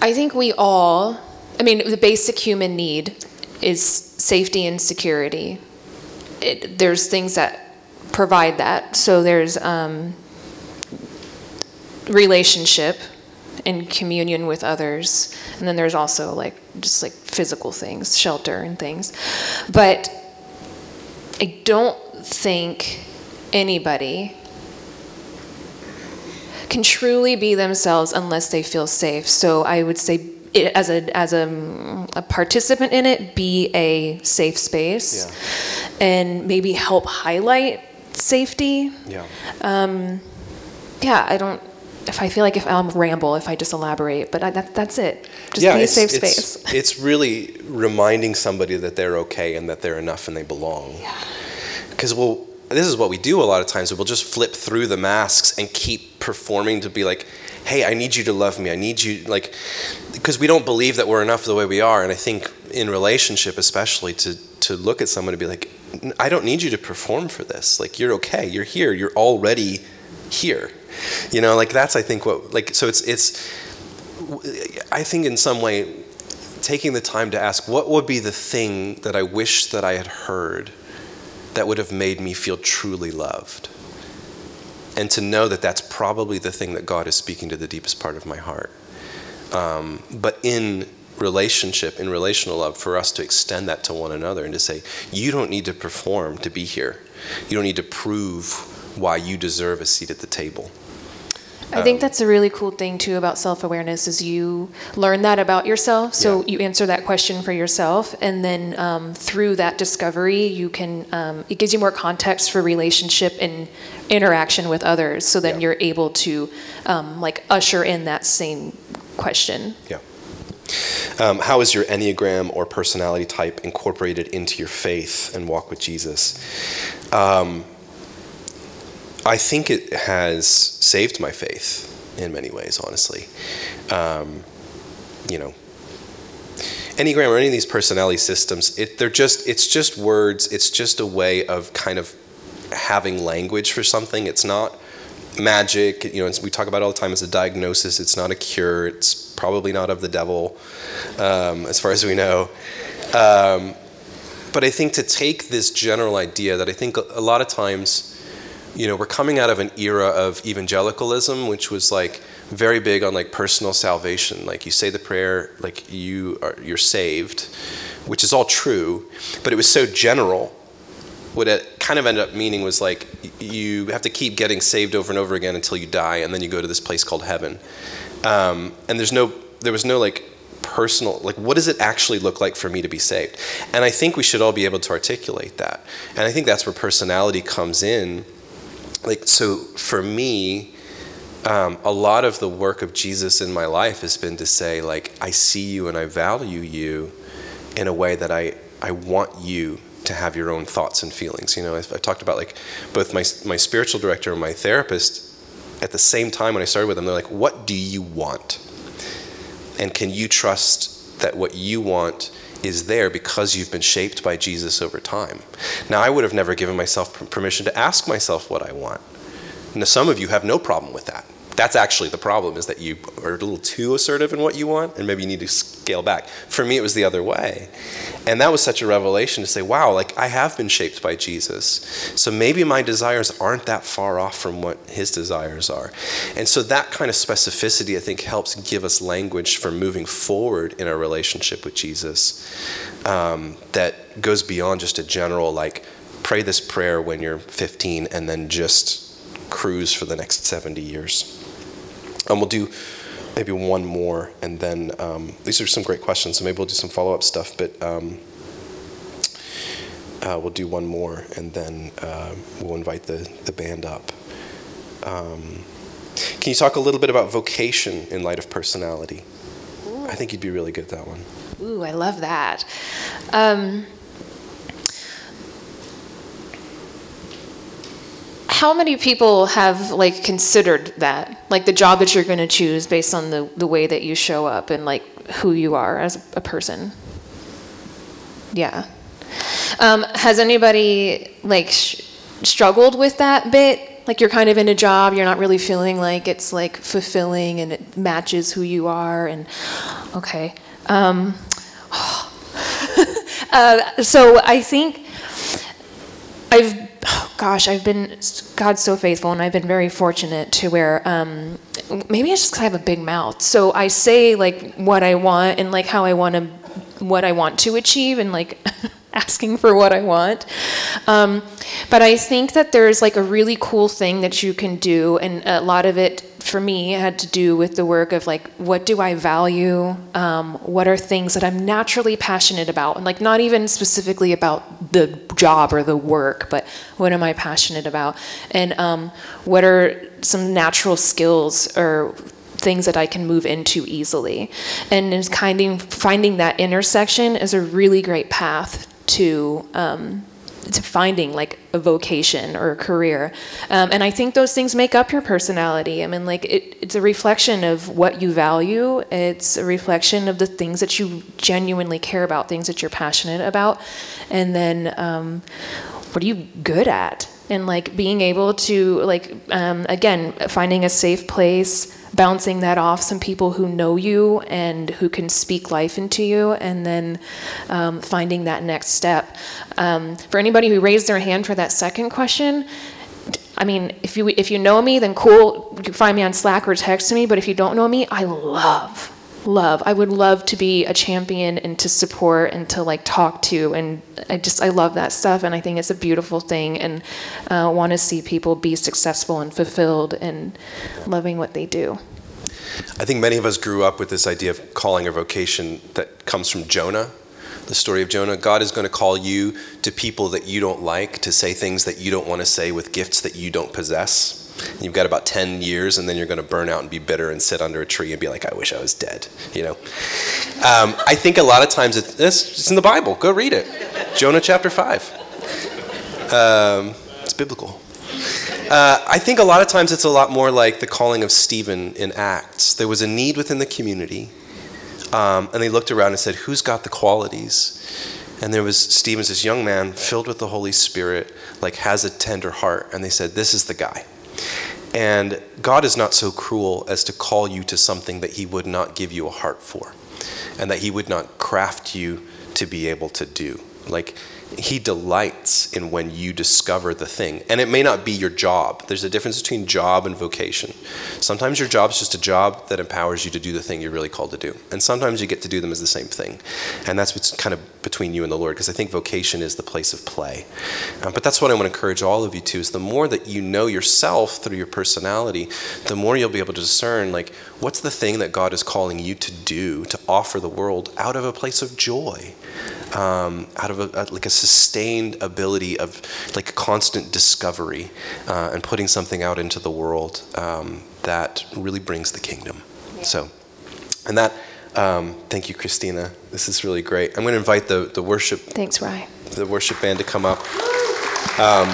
I think we all, I mean, the basic human need is safety and security. It, there's things that provide that. So there's um, relationship and communion with others. And then there's also like just like physical things, shelter and things. But I don't think anybody can truly be themselves unless they feel safe. So I would say, it, as a as a, a participant in it, be a safe space, and maybe help highlight safety. Yeah. Um, yeah, I don't. If I feel like if I'll ramble, if I just elaborate, but I, that, that's it. Just yeah, be a it's, safe it's, space. It's really reminding somebody that they're okay and that they're enough and they belong. Because we'll, this is what we do a lot of times. We'll just flip through the masks and keep performing to be like, hey, I need you to love me. I need you, like, because we don't believe that we're enough the way we are. And I think in relationship, especially, to, to look at someone and be like, I don't need you to perform for this. Like, you're okay. You're here. You're already here. You know, like, that's, I think, what, like, so it's, it's, I think in some way, taking the time to ask, what would be the thing that I wish that I had heard that would have made me feel truly loved? And to know that that's probably the thing that God is speaking to the deepest part of my heart. Um, but in relationship, in relational love, for us to extend that to one another and to say, you don't need to perform to be here. You don't need to prove why you deserve a seat at the table. I Um, think that's a really cool thing too about self-awareness is you learn that about yourself. So Yeah. you answer that question for yourself, and then um, through that discovery, you can um, it gives you more context for relationship and interaction with others. So then Yeah. you're able to um, like usher in that same question. Yeah. Um, how is your Enneagram or personality type incorporated into your faith and walk with Jesus? I think it has saved my faith in many ways, honestly. Um, you know, Enneagram or any of these personality systems, it, they're just, it's just words. It's just a way of kind of having language for something. It's not magic. You know, it's, we talk about all the time as a diagnosis. It's not a cure. It's probably not of the devil, um, as far as we know. Um, but I think to take this general idea that I think a lot of times, you know, we're coming out of an era of evangelicalism, which was like very big on like personal salvation. Like you say the prayer, like you are you're saved, which is all true, but it was so general what it kind of ended up meaning was like you have to keep getting saved over and over again until you die, and then you go to this place called heaven. Um, and there's no, there was no like personal, like what does it actually look like for me to be saved? And I think we should all be able to articulate that. And I think that's where personality comes in. Like so, for me, um, a lot of the work of Jesus in my life has been to say like I see you and I value you in a way that I I want you to have your own thoughts and feelings. You know, I've, I've talked about like both my my spiritual director and my therapist. At the same time, when I started with them, they're like, "What do you want?" And can you trust that what you want is there because you've been shaped by Jesus over time? Now, I would have never given myself permission to ask myself what I want. Now, some of you have no problem with that. That's actually the problem is that you are a little too assertive in what you want and maybe you need to scale back. For me, it was the other way. And that was such a revelation to say, wow, like I have been shaped by Jesus. So maybe my desires aren't that far off from what his desires are. And so that kind of specificity, I think, helps give us language for moving forward in our relationship with Jesus um, that goes beyond just a general, like, pray this prayer when you're 15 and then just cruise for the next 70 years. And we'll do maybe one more, and then um, these are some great questions, so maybe we'll do some follow up stuff, but um, uh, we'll do one more, and then uh, we'll invite the, the band up. Um, can you talk a little bit about vocation in light of personality? I think you'd be really good at that one. Ooh, I love that. How many people have like considered that, like the job that you're going to choose based on the the way that you show up and like who you are as a person? Yeah. Um, has anybody like sh- struggled with that bit? Like you're kind of in a job, you're not really feeling like it's like fulfilling and it matches who you are, and okay. Um, uh, so I think I've, gosh, I've been, God's so faithful, and I've been very fortunate to where um, maybe it's just because I have a big mouth. So I say like what I want and like how I want to, what I want to achieve, and like asking for what I want. Um, but I think that there's like a really cool thing that you can do, and a lot of it for me had to do with the work of like what do I value, um, what are things that I'm naturally passionate about, and like not even specifically about the job or the work, but what am I passionate about, and um, what are some natural skills or things that I can move into easily. And is kind of finding that intersection is a really great path to um, to finding like a vocation or a career. Um, and I think those things make up your personality. I mean, like it, it's a reflection of what you value. It's a reflection of the things that you genuinely care about, things that you're passionate about, and then um, what are you good at? And like being able to like um, again finding a safe place bouncing that off some people who know you and who can speak life into you, and then um, finding that next step. Um, for anybody who raised their hand for that second question, I mean, if you if you know me, then cool. You can find me on Slack or text me. But if you don't know me, I love love. I would love to be a champion and to support and to like talk to. And I just I love that stuff. And I think it's a beautiful thing. And uh, want to see people be successful and fulfilled and loving what they do. I think many of us grew up with this idea of calling or vocation that comes from Jonah, the story of Jonah. God is going to call you to people that you don't like, to say things that you don't want to say with gifts that you don't possess. You've got about 10 years, and then you're going to burn out and be bitter and sit under a tree and be like, I wish I was dead. You know? Um, I think a lot of times it's, it's in the Bible. Go read it. Jonah chapter 5. Um, it's biblical. Uh, I think a lot of times it's a lot more like the calling of Stephen in Acts. There was a need within the community, um, and they looked around and said, Who's got the qualities? And there was Stephen's this young man filled with the Holy Spirit, like has a tender heart, and they said, This is the guy. And God is not so cruel as to call you to something that He would not give you a heart for, and that He would not craft you to be able to do. Like, he delights in when you discover the thing. And it may not be your job. There's a difference between job and vocation. Sometimes your job is just a job that empowers you to do the thing you're really called to do. And sometimes you get to do them as the same thing. And that's what's kind of between you and the Lord, because I think vocation is the place of play. Um, but that's what I want to encourage all of you to is the more that you know yourself through your personality, the more you'll be able to discern like what's the thing that God is calling you to do, to offer the world out of a place of joy um, out of a, like a sustained ability of like constant discovery uh, and putting something out into the world um, that really brings the kingdom. So, and that, um, thank you, Christina. This is really great. I'm going to invite the, the worship. Thanks, Rye. The worship band to come up. Um,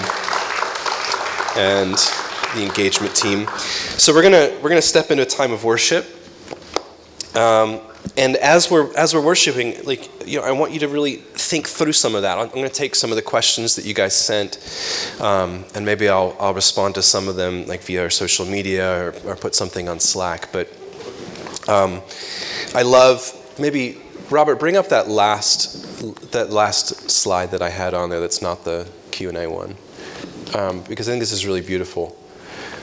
and the engagement team. So we're gonna we're gonna step into a time of worship. Um, and as we're as we're worshiping like you know i want you to really think through some of that i'm going to take some of the questions that you guys sent um, and maybe I'll, I'll respond to some of them like via our social media or, or put something on slack but um, i love maybe robert bring up that last that last slide that i had on there that's not the q&a one um, because i think this is really beautiful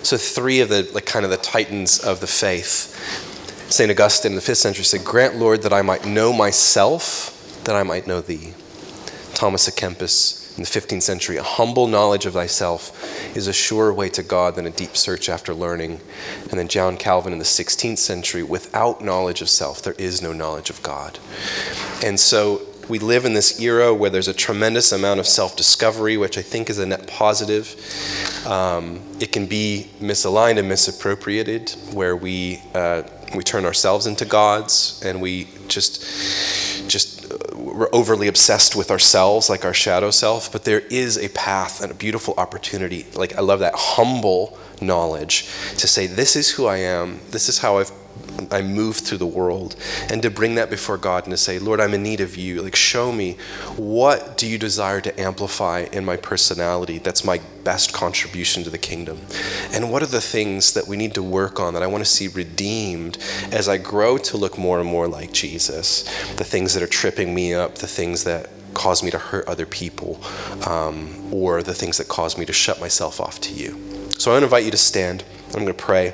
so three of the like kind of the titans of the faith St. Augustine in the 5th century said, Grant, Lord, that I might know myself, that I might know thee. Thomas à Kempis in the 15th century, a humble knowledge of thyself is a surer way to God than a deep search after learning. And then John Calvin in the 16th century, without knowledge of self, there is no knowledge of God. And so we live in this era where there's a tremendous amount of self discovery, which I think is a net positive. Um, it can be misaligned and misappropriated, where we uh, we turn ourselves into gods, and we just, just we're overly obsessed with ourselves, like our shadow self. But there is a path and a beautiful opportunity. Like I love that humble knowledge to say, "This is who I am. This is how I've I move through the world and to bring that before God and to say, Lord, I'm in need of you. Like, show me what do you desire to amplify in my personality that's my best contribution to the kingdom? And what are the things that we need to work on that I want to see redeemed as I grow to look more and more like Jesus? The things that are tripping me up, the things that cause me to hurt other people, um, or the things that cause me to shut myself off to you. So I invite you to stand. I'm going to pray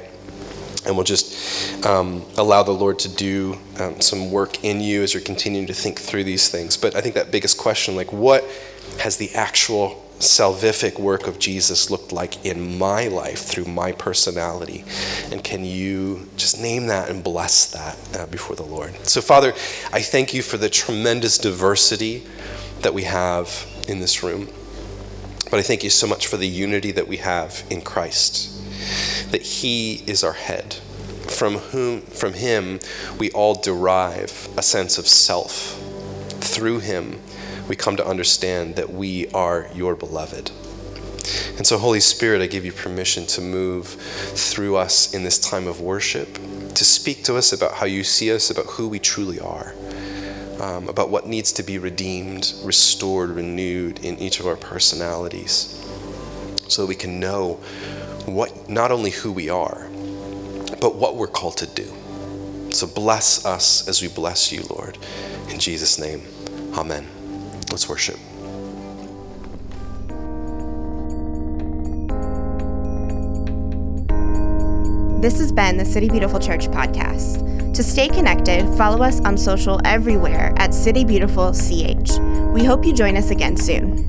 and we'll just um, allow the Lord to do um, some work in you as you're continuing to think through these things. But I think that biggest question, like, what has the actual salvific work of Jesus looked like in my life through my personality? And can you just name that and bless that uh, before the Lord? So, Father, I thank you for the tremendous diversity that we have in this room. But I thank you so much for the unity that we have in Christ that he is our head from whom from him we all derive a sense of self. Through him we come to understand that we are your beloved. And so holy spirit i give you permission to move through us in this time of worship to speak to us about how you see us about who we truly are um, about what needs to be redeemed restored renewed in each of our personalities so that we can know not only who we are, but what we're called to do. So bless us as we bless you, Lord. In Jesus' name, amen. Let's worship. This has been the City Beautiful Church podcast. To stay connected, follow us on social everywhere at City Beautiful CH. We hope you join us again soon.